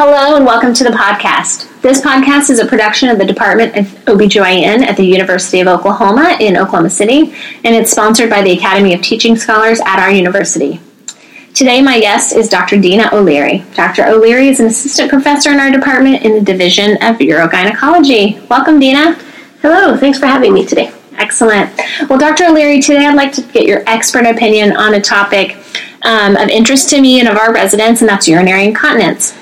Hello and welcome to the podcast. This podcast is a production of the Department of OBGYN at the University of Oklahoma in Oklahoma City, and it's sponsored by the Academy of Teaching Scholars at our university. Today, my guest is Dr. Dina O'Leary. Dr. O'Leary is an assistant professor in our department in the Division of Urogynecology. Welcome, Dina. Hello, thanks for having me today. Excellent. Well, Dr. O'Leary, today I'd like to get your expert opinion on a topic um, of interest to me and of our residents, and that's urinary incontinence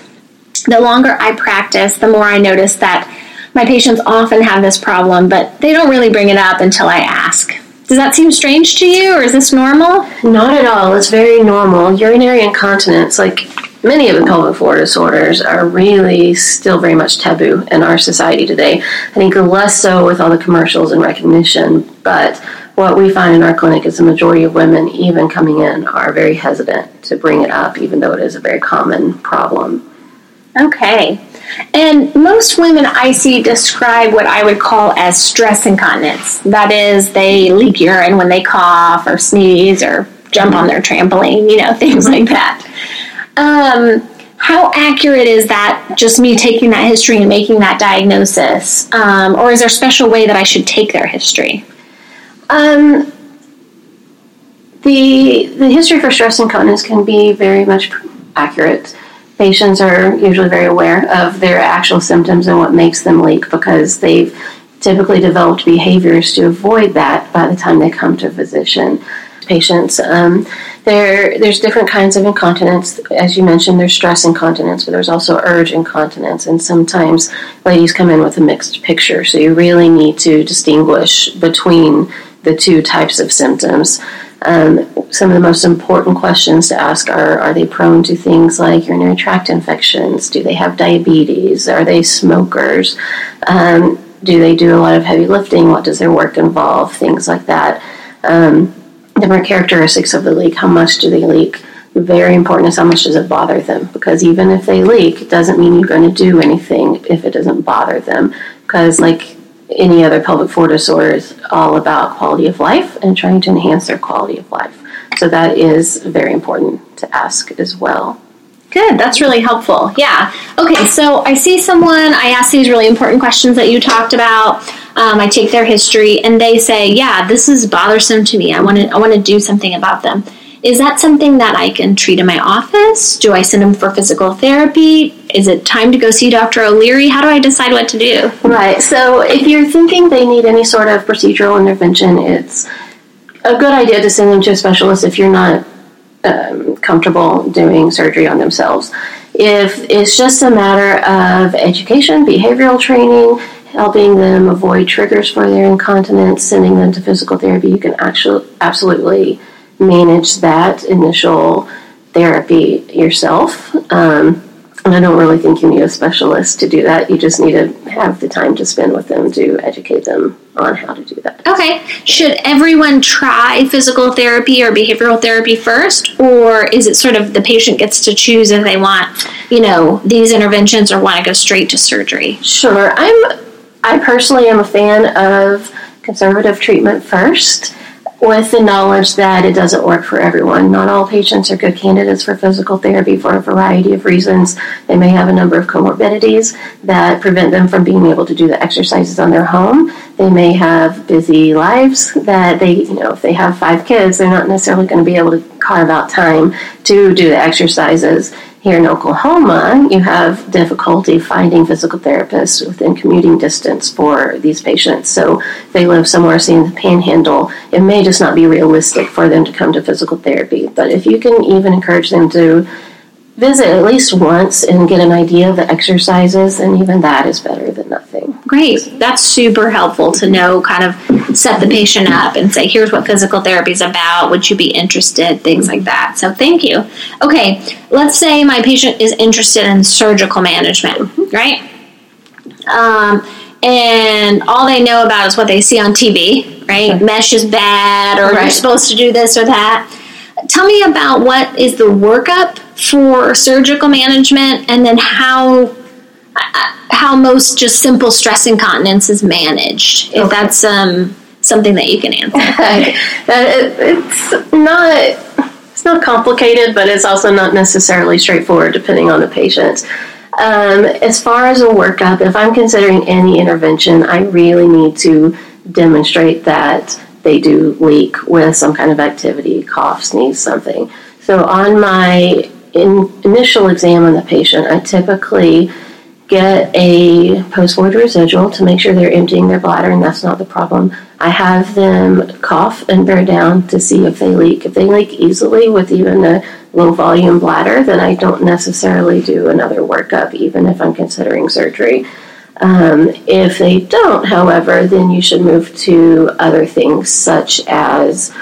the longer I practice, the more I notice that my patients often have this problem, but they don't really bring it up until I ask. Does that seem strange to you, or is this normal? Not at all. It's very normal. Urinary incontinence, like many of the pelvic floor disorders, are really still very much taboo in our society today. I think less so with all the commercials and recognition, but what we find in our clinic is the majority of women, even coming in, are very hesitant to bring it up, even though it is a very common problem. Okay. And most women I see describe what I would call as stress incontinence. That is, they leak urine when they cough or sneeze or jump on their trampoline, you know, things like that. Um, how accurate is that just me taking that history and making that diagnosis? Um, or is there a special way that I should take their history? Um, the, the history for stress incontinence can be very much accurate patients are usually very aware of their actual symptoms and what makes them leak because they've typically developed behaviors to avoid that by the time they come to a physician. Patients, um, there, there's different kinds of incontinence. As you mentioned, there's stress incontinence, but there's also urge incontinence, and sometimes ladies come in with a mixed picture. So you really need to distinguish between the two types of symptoms. Um, some of the most important questions to ask are Are they prone to things like urinary tract infections? Do they have diabetes? Are they smokers? Um, do they do a lot of heavy lifting? What does their work involve? Things like that. Um, different characteristics of the leak. How much do they leak? Very important is how much does it bother them? Because even if they leak, it doesn't mean you're going to do anything if it doesn't bother them. Because, like any other pelvic floor disorder is all about quality of life and trying to enhance their quality of life. So that is very important to ask as well. Good, that's really helpful. Yeah. Okay, so I see someone, I ask these really important questions that you talked about. Um, I take their history, and they say, "Yeah, this is bothersome to me. I want to, I want to do something about them." Is that something that I can treat in my office? Do I send them for physical therapy? Is it time to go see Dr. O'Leary? How do I decide what to do? Right. So if you're thinking they need any sort of procedural intervention, it's a good idea to send them to a specialist if you're not um, comfortable doing surgery on themselves. If it's just a matter of education, behavioral training, helping them avoid triggers for their incontinence, sending them to physical therapy, you can actually absolutely manage that initial therapy yourself. Um, and I don't really think you need a specialist to do that. You just need to have the time to spend with them to educate them on how to do that. Okay. Should everyone try physical therapy or behavioral therapy first? Or is it sort of the patient gets to choose if they want, you know, these interventions or want to go straight to surgery? Sure. I'm I personally am a fan of conservative treatment first with the knowledge that it doesn't work for everyone. Not all patients are good candidates for physical therapy for a variety of reasons. They may have a number of comorbidities that prevent them from being able to do the exercises on their home. They may have busy lives that they, you know, if they have five kids, they're not necessarily going to be able to carve out time to do the exercises here in Oklahoma, you have difficulty finding physical therapists within commuting distance for these patients. So if they live somewhere, say in the panhandle, it may just not be realistic for them to come to physical therapy. But if you can even encourage them to visit at least once and get an idea of the exercises, then even that is better than nothing. Great. That's super helpful to know, kind of set the patient up and say, here's what physical therapy is about. Would you be interested? Things like that. So thank you. Okay, let's say my patient is interested in surgical management, right? Um, and all they know about is what they see on TV, right? Mesh is bad, or right. you're supposed to do this or that. Tell me about what is the workup for surgical management, and then how how most just simple stress incontinence is managed. If that's um, something that you can answer. it's not it's not complicated, but it's also not necessarily straightforward depending on the patient. Um, as far as a workup, if I'm considering any intervention, I really need to demonstrate that they do leak with some kind of activity, cough, sneeze, something. So on my in initial exam on the patient, I typically get a post-void residual to make sure they're emptying their bladder and that's not the problem. I have them cough and bear down to see if they leak. If they leak easily with even a low volume bladder, then I don't necessarily do another workup, even if I'm considering surgery. Um, if they don't, however, then you should move to other things such as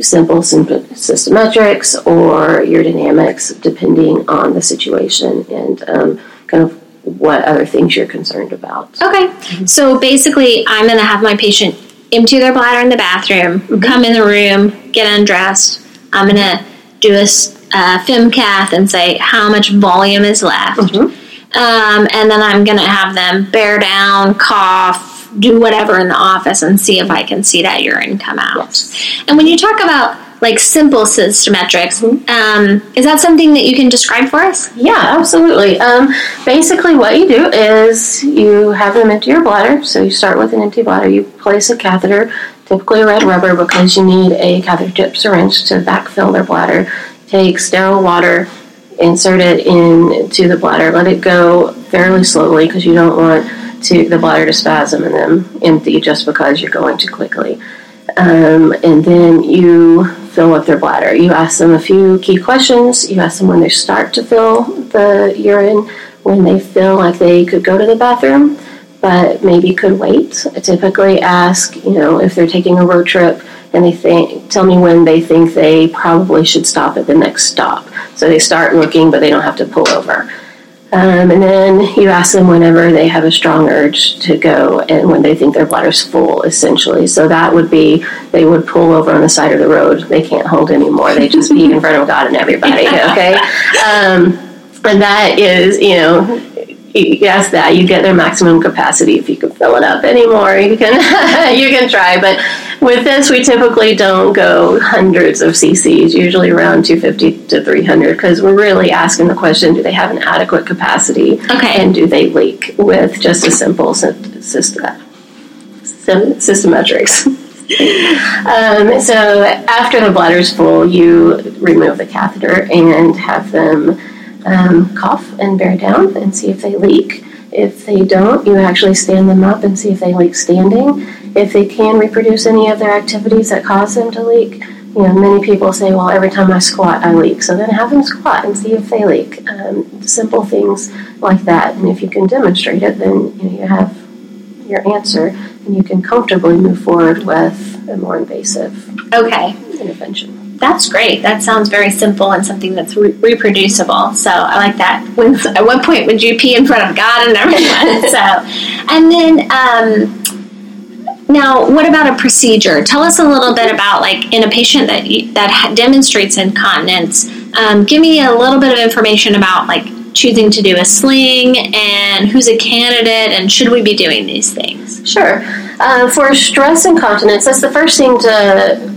simple cystometrics or urodynamics, depending on the situation and um, kind of what other things you're concerned about. Okay. So basically, I'm going to have my patient empty their bladder in the bathroom, mm-hmm. come in the room, get undressed. I'm going to do a uh, FemCath and say how much volume is left. Mm-hmm. Um, and then I'm going to have them bear down, cough, do whatever in the office and see if I can see that urine come out. Yes. And when you talk about like simple cystometrics. Um, is that something that you can describe for us? Yeah, absolutely. Um, basically, what you do is you have them empty your bladder. So you start with an empty bladder. You place a catheter, typically a red rubber, because you need a catheter tip syringe to backfill their bladder. Take sterile water, insert it into the bladder, let it go fairly slowly because you don't want to the bladder to spasm and then empty just because you're going too quickly. Um, and then you fill up their bladder. You ask them a few key questions. You ask them when they start to fill the urine, when they feel like they could go to the bathroom, but maybe could wait. I typically ask, you know, if they're taking a road trip and they think, tell me when they think they probably should stop at the next stop. So they start looking, but they don't have to pull over. Um, and then you ask them whenever they have a strong urge to go and when they think their bladder's full, essentially. So that would be they would pull over on the side of the road. They can't hold anymore. They just pee in front of God and everybody, okay? Um, and that is, you know, you ask that, you get their maximum capacity. If you can fill it up anymore, you can you can try. But with this, we typically don't go hundreds of cc's, usually around 250 to 300, because we're really asking the question: Do they have an adequate capacity? Okay. And do they leak with just a simple system, cystometrics? um, so after the bladder's full, you remove the catheter and have them um, cough and bear down and see if they leak. If they don't, you actually stand them up and see if they leak standing. If they can reproduce any of their activities that cause them to leak, you know, many people say, well, every time I squat, I leak. So then have them squat and see if they leak. Um, simple things like that. And if you can demonstrate it, then you, know, you have your answer and you can comfortably move forward with a more invasive okay. intervention. That's great. That sounds very simple and something that's re- reproducible. So I like that. When, at what point would you pee in front of God and everyone? so, and then um, now, what about a procedure? Tell us a little bit about like in a patient that that demonstrates incontinence. Um, give me a little bit of information about like choosing to do a sling and who's a candidate and should we be doing these things? Sure. Uh, for stress incontinence, that's the first thing to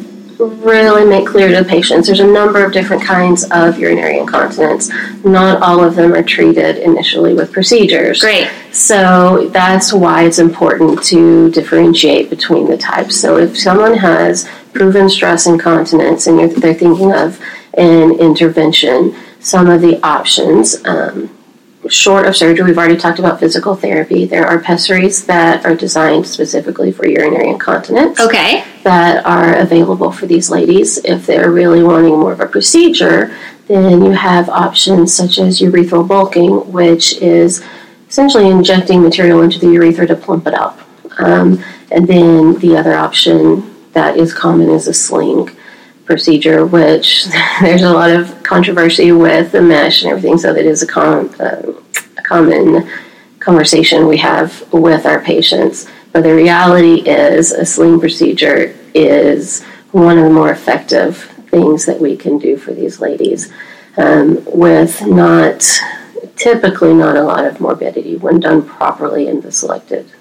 really make clear to patients there's a number of different kinds of urinary incontinence. Not all of them are treated initially with procedures. Great. So that's why it's important to differentiate between the types. So if someone has proven stress incontinence and they're thinking of an intervention, some of the options. Um, short of surgery, we've already talked about physical therapy. There are pessaries that are designed specifically for urinary incontinence. Okay. That are available for these ladies. If they're really wanting more of a procedure, then you have options such as urethral bulking, which is essentially injecting material into the urethra to plump it up. Um, and then the other option that is common is a sling procedure, which there's a lot of controversy with the mesh and everything, so that is a, com- uh, a common conversation we have with our patients. But the reality is, a sling procedure is one of the more effective things that we can do for these ladies um, with not typically not a lot of morbidity when done properly in the selected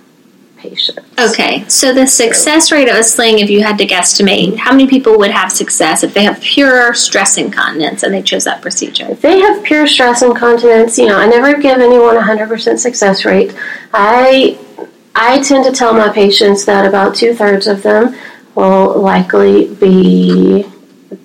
patients. Okay, so the success rate of a sling, if you had to guesstimate, how many people would have success if they have pure stress incontinence and they chose that procedure? If they have pure stress incontinence, you know, I never give anyone a 100% success rate. I, I tend to tell my patients that about two thirds of them will likely be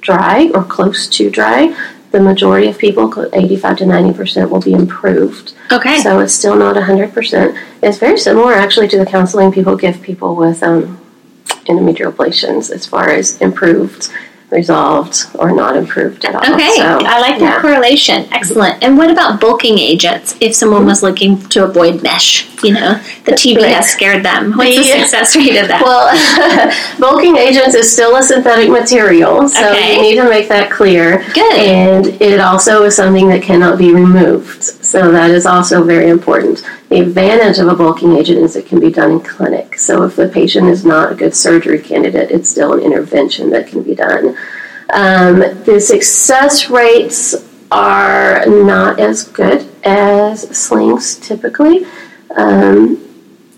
dry or close to dry. The majority of people, 85 to 90%, will be improved. Okay. So it's still not 100%. It's very similar actually to the counseling people give people with um, endometrial ablations as far as improved, resolved, or not improved at all. Okay, So, I like that yeah. correlation. Excellent. And what about bulking agents? If someone was looking to avoid mesh, you know, the TV Right. has scared them. What's the The- success rate of that? Well, bulking agents is still a synthetic material, so Okay. you need to make that clear. Good. And it also is something that cannot be removed, so that is also very important. The advantage of a bulking agent is it can be done in clinic. So if the patient is not a good surgery candidate, it's still an intervention that can be done. Um, the success rates are not as good as slings typically. Um,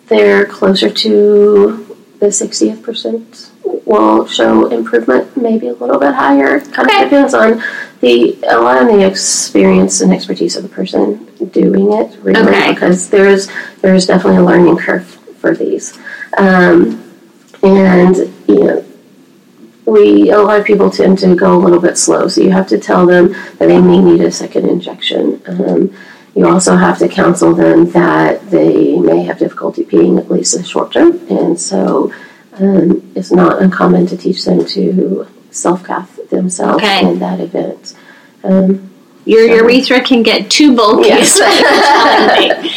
they're closer to the 60th percent will show improvement, maybe a little bit higher. Kind Okay. of depends on the a lot of the experience and expertise of the person doing it, really, Okay. because there's there's definitely a learning curve for these, um, and you know. We a lot of people tend to go a little bit slow, so you have to tell them that they may need a second injection. Um, you also have to counsel them that they may have difficulty peeing at least in the short term, and so um, it's not uncommon to teach them to self themselves Okay. in that event. Um, Your so- urethra can get too bulky. Yes. is what you're telling me.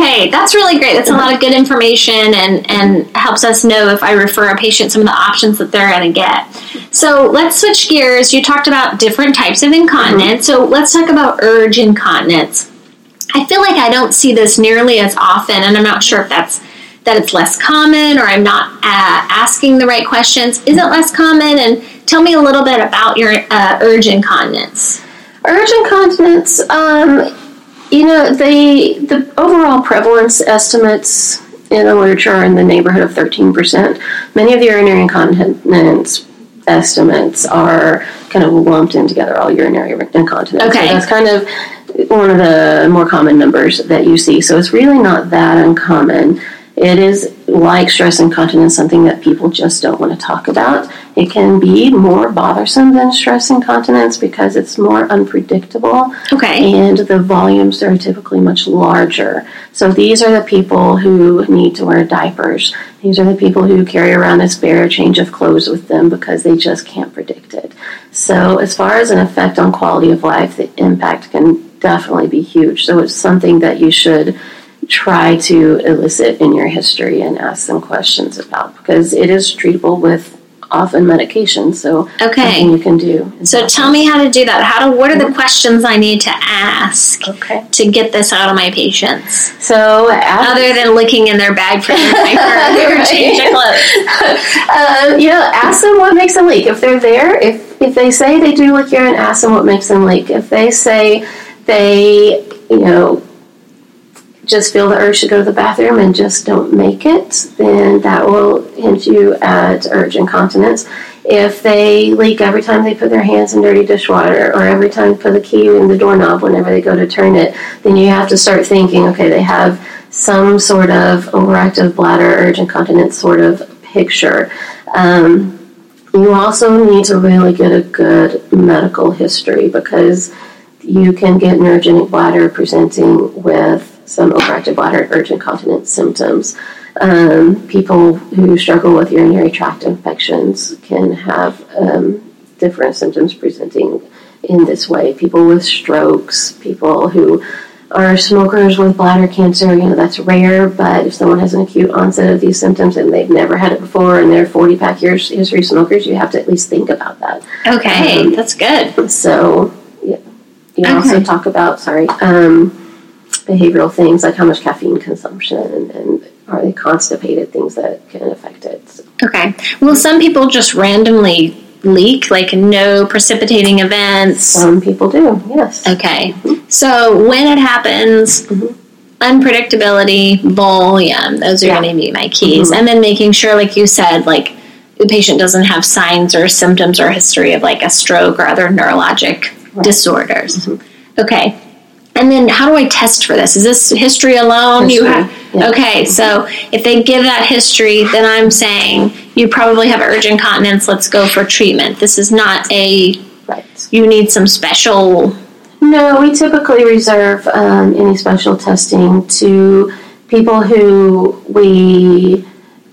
okay, that's really great. That's a lot of good information and, and helps us know if I refer a patient some of the options that they're going to get. So let's switch gears. You talked about different types of incontinence. So let's talk about urge incontinence. I feel like I don't see this nearly as often, and I'm not sure if that's that it's less common or I'm not uh, asking the right questions. Is it less common? And tell me a little bit about your uh, urge incontinence. Urge incontinence, um, you know, the the overall prevalence estimates in the literature are in the neighborhood of 13%. Many of the urinary incontinence estimates are kind of lumped in together, all urinary incontinence. Okay. So that's kind of one of the more common numbers that you see. So it's really not that uncommon. It is like stress incontinence, something that people just don't want to talk about. It can be more bothersome than stress incontinence because it's more unpredictable Okay. and the volumes are typically much larger. So these are the people who need to wear diapers. These are the people who carry around a spare change of clothes with them because they just can't predict it. So as far as an effect on quality of life, the impact can definitely be huge. So it's something that you should try to elicit in your history and ask some questions about because it is treatable with often medication. So Okay. you can do. So tell me how to do that. How to what are the questions I need to ask Okay. to get this out of my patients? So Other than licking in their bag for their diaper or Right. change of clothes. um, you know, ask them what makes them leak. If they're there, if if they say they do lick urine, ask them what makes them leak. If they say they, you know, just feel the urge to go to the bathroom and just don't make it, then that will hint you at urge incontinence. If they leak every time they put their hands in dirty dishwater or every time they put the key in the doorknob whenever they go to turn it, then you have to start thinking, okay, they have some sort of overactive bladder urge incontinence sort of picture. Um, you also need to really get a good medical history because you can get neurogenic bladder presenting with some overactive bladder urge incontinence symptoms. Um, people who struggle with urinary tract infections can have um, different symptoms presenting in this way. People with strokes, people who are smokers with bladder cancer, you know, that's rare, but if someone has an acute onset of these symptoms and they've never had it before and they're 40 pack years history smokers, you have to at least think about that. Okay, Um, that's good. So, yeah. you also talk about, sorry, um, behavioral things like how much caffeine consumption and, and are they constipated, things that can affect it. So, Okay. Well, some people just randomly leak, like no precipitating events? some people do, yes. Okay. So when it happens, unpredictability, volume. Those are Yeah. going to be my keys. Mhm. And then making sure, like you said, like the patient doesn't have signs or symptoms or history of like a stroke or other neurologic Right. disorders. Mhm. Okay. And then how do I test for this? Is this history alone? You have yeah. Okay, so if they give that history, then I'm saying you probably have urgent incontinence. Let's go for treatment. This is not a Right. you need some special No, we typically reserve um, any special testing to people who we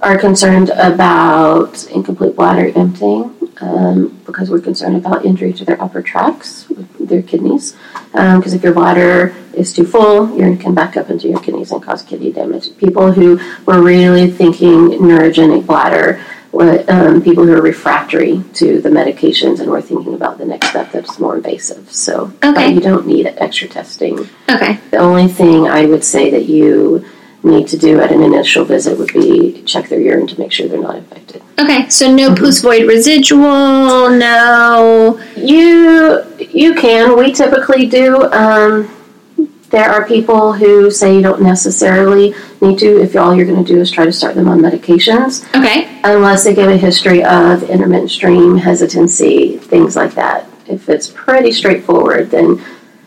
are concerned about incomplete bladder emptying um, because we're concerned about injury to their upper tracts, their kidneys. Because if your bladder is too full, urine can back up into your kidneys and cause kidney damage. People who were really thinking neurogenic bladder, um, people who are refractory to the medications and we're thinking about the next step that's more invasive. So but Okay. you don't need extra testing. Okay. The only thing I would say that you need to do at an initial visit would be check their urine to make sure they're not infected. Okay. So no post void residual, no You you can. We typically do. Um, there are people who say you don't necessarily need to if all you're going to do is try to start them on medications, Okay. unless they give a history of intermittent stream hesitancy, things like that. If it's pretty straightforward, then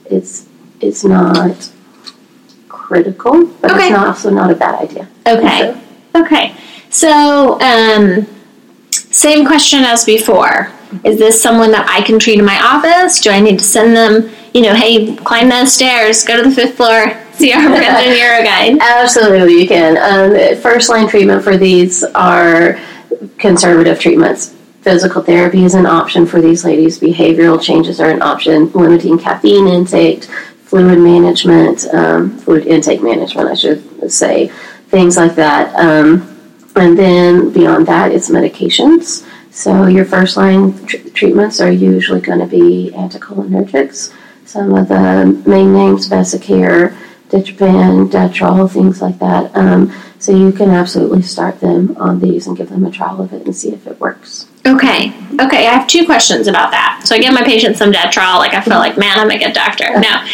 it's it's not critical, but Okay. it's not also not a bad idea. Okay. Okay. So, um, same question as before. Is this someone that I can treat in my office? Do I need to send them, you know, hey, climb those stairs, go to the fifth floor, see our friend Neuro Guide? Absolutely, you can. Um, first line treatment for these are conservative treatments. Physical therapy is an option for these ladies. Behavioral changes are an option. Limiting caffeine intake, fluid management, um, fluid intake management, I should say, things like that. Um, and then beyond that, it's medications. So your first line tr- treatments are usually going to be anticholinergics. Some of the main names, Vesicare, Ditropan, Detrol, things like that. Um, so you can absolutely start them on these and give them a trial of it and see if it works. Okay. Okay. I have two questions about that. So I give my patients some Detrol, like I feel like, man, I'm a good doctor. Now,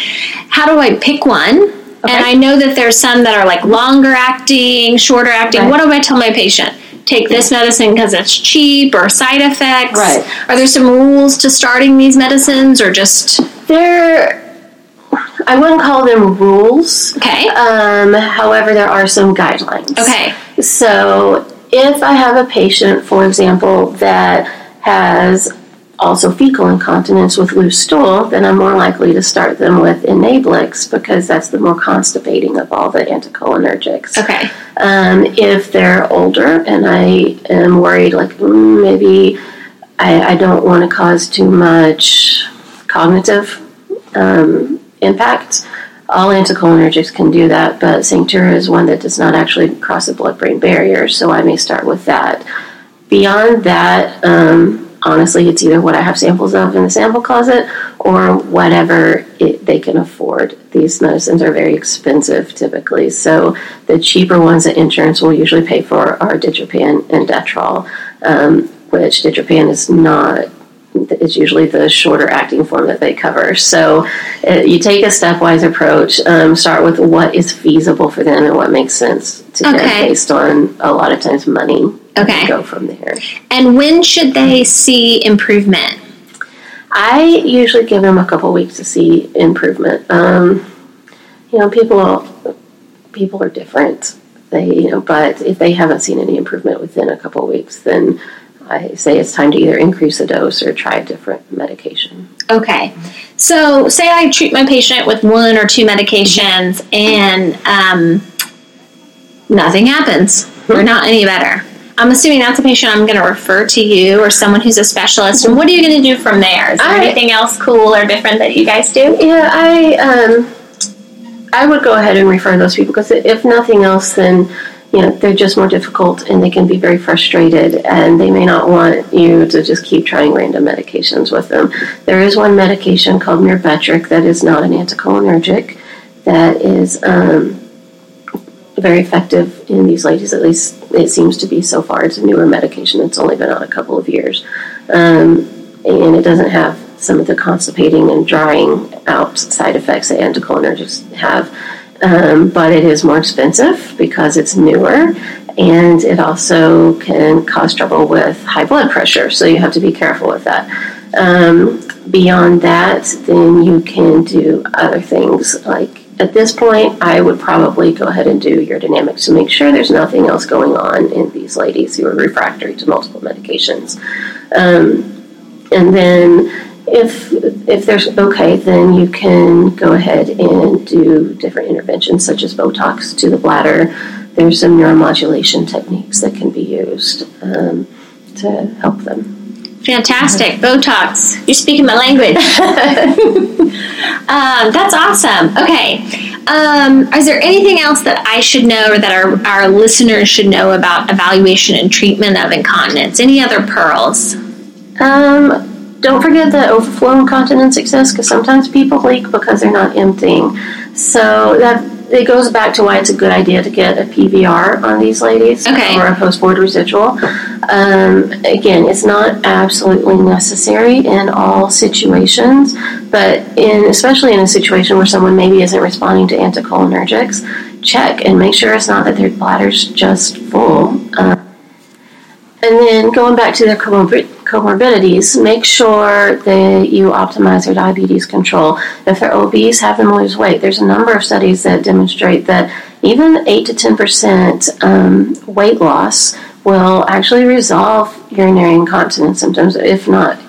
how do I pick one? And I know that there's some that are like longer acting, shorter acting. Right. What do I tell my patient? Take this medicine because it's cheap or side effects? Right. Are there some rules to starting these medicines or just There, I wouldn't call them rules. okay? Um, however, there are some guidelines. Okay. So, if I have a patient, for example, that has also fecal incontinence with loose stool, then I'm more likely to start them with Enablex because that's the more constipating of all the anticholinergics. Okay. Um, if they're older and I am worried, like mm, maybe I, I don't want to cause too much cognitive um, impact, all anticholinergics can do that, but Sanctura is one that does not actually cross the blood-brain barrier, so I may start with that. Beyond that, um, honestly, it's either what I have samples of in the sample closet or whatever it, they can afford. These medicines are very expensive typically, so the cheaper ones that insurance will usually pay for are Ditropan and Detrol, um, which Ditropan is not. It's usually the shorter acting form that they cover. So uh, you take a stepwise approach. Um, start with what is feasible for them and what makes sense to them Okay. based on a lot of times money. Okay. Go from there. And when should they see improvement? I usually give them a couple weeks to see improvement. Um, you know, people people are different. They, you know, but if they haven't seen any improvement within a couple weeks, then I say it's time to either increase the dose or try a different medication. Okay. So, say I treat my patient with one or two medications and um, nothing happens. We're not any better. I'm assuming that's a patient I'm going to refer to you or someone who's a specialist. And what are you going to do from there? Is there I- anything else cool or different that you guys do? Yeah, I um, I would go ahead and refer those people because if nothing else, then you know they're just more difficult and they can be very frustrated and they may not want you to just keep trying random medications with them. There is one medication called Myrbetriq that is not an anticholinergic that is um, very effective in these ladies. At least it seems to be so far. It's a newer medication. It's only been out a couple of years, um, and it doesn't have some of the constipating and drying out side effects that anticholinergics have. Um, but it is more expensive because it's newer and it also can cause trouble with high blood pressure, so you have to be careful with that. Um, beyond that, then you can do other things like at this point, I would probably go ahead and do urodynamics to make sure there's nothing else going on in these ladies who are refractory to multiple medications. Um, and then if if there's okay, then you can go ahead and do different interventions such as Botox to the bladder. There's some neuromodulation techniques that can be used um, to help them. Fantastic. Botox. You're speaking my language. um, that's awesome. Okay. Um, is there anything else that I should know or that our, our listeners should know about evaluation and treatment of incontinence? Any other pearls? Um, don't forget that overflow incontinence exists because sometimes people leak because they're not emptying. So that it goes back to why it's a good idea to get a PVR on these ladies okay. or a post-void residual. Um, again, it's not absolutely necessary in all situations, but in especially in a situation where someone maybe isn't responding to anticholinergics, check and make sure it's not that their bladder's just full. Uh, and then going back to their comorbid- comorbidities, make sure that you optimize their diabetes control. If they're obese, have them lose weight. There's a number of studies that demonstrate that even 8 to 10% um, weight loss will actually resolve urinary incontinence symptoms, if not,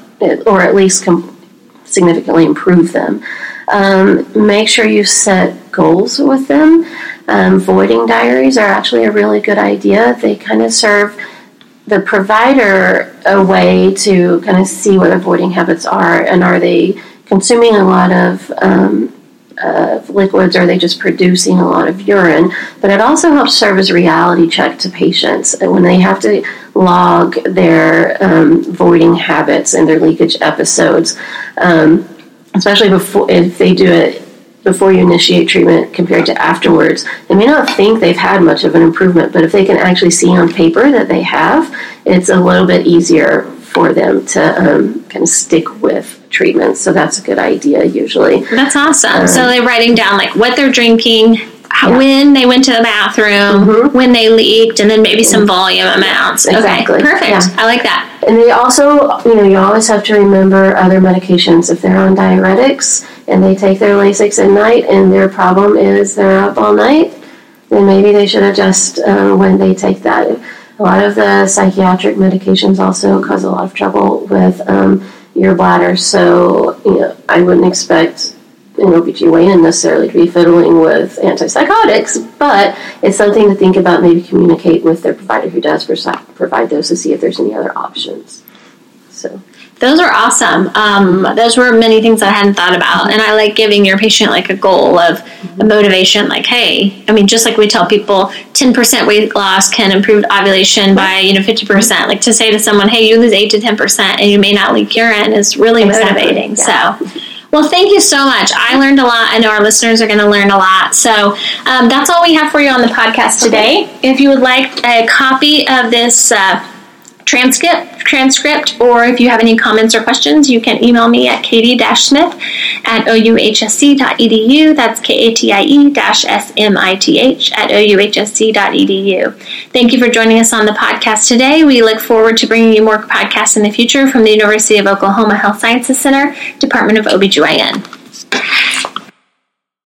or at least com- significantly improve them. Um, make sure you set goals with them. Um, voiding diaries are actually a really good idea. They kind of serve the provider a way to kind of see what their voiding habits are and are they consuming a lot of um, liquids or are they just producing a lot of urine? But it also helps serve as a reality check to patients when they have to log their um, voiding habits and their leakage episodes um, especially before if they do it before you initiate treatment compared to afterwards. They may not think they've had much of an improvement, but if they can actually see on paper that they have, it's a little bit easier for them to um, kind of stick with treatment. So that's a good idea usually. That's awesome. Um, so they're writing down like what they're drinking, yeah. when they went to the bathroom, mm-hmm. when they leaked, and then maybe some volume amounts. Exactly. Okay, perfect. Yeah. I like that. And they also, you know, you always have to remember other medications. If they're on diuretics and they take their Lasix at night and their problem is they're up all night, then maybe they should adjust um, when they take that. A lot of the psychiatric medications also cause a lot of trouble with um, your bladder, so you know, I wouldn't expect an OBGYN necessarily to be fiddling with antipsychotics, but it's something to think about, maybe communicate with their provider who does provide those to see if there's any other options. So. Those are awesome. Um, those were many things I hadn't thought about, and I like giving your patient like a goal of a motivation. Like, hey, I mean, just like we tell people, ten percent weight loss can improve ovulation by you know fifty percent. Like to say to someone, hey, you lose eight to ten percent, and you may not leak urine is really exactly. motivating. Yeah. So. Well, thank you so much. I learned a lot. I know our listeners are going to learn a lot. So um, that's all we have for you on the podcast today. Okay. If you would like a copy of this uh, transcript, transcript, or if you have any comments or questions, you can email me at katie-smith at ouhsc.edu. That's K-A-T-I-E-S-M-I-T-H at ouhsc.edu. Thank you for joining us on the podcast today. We look forward to bringing you more podcasts in the future from the University of Oklahoma Health Sciences Center, Department of OBGYN.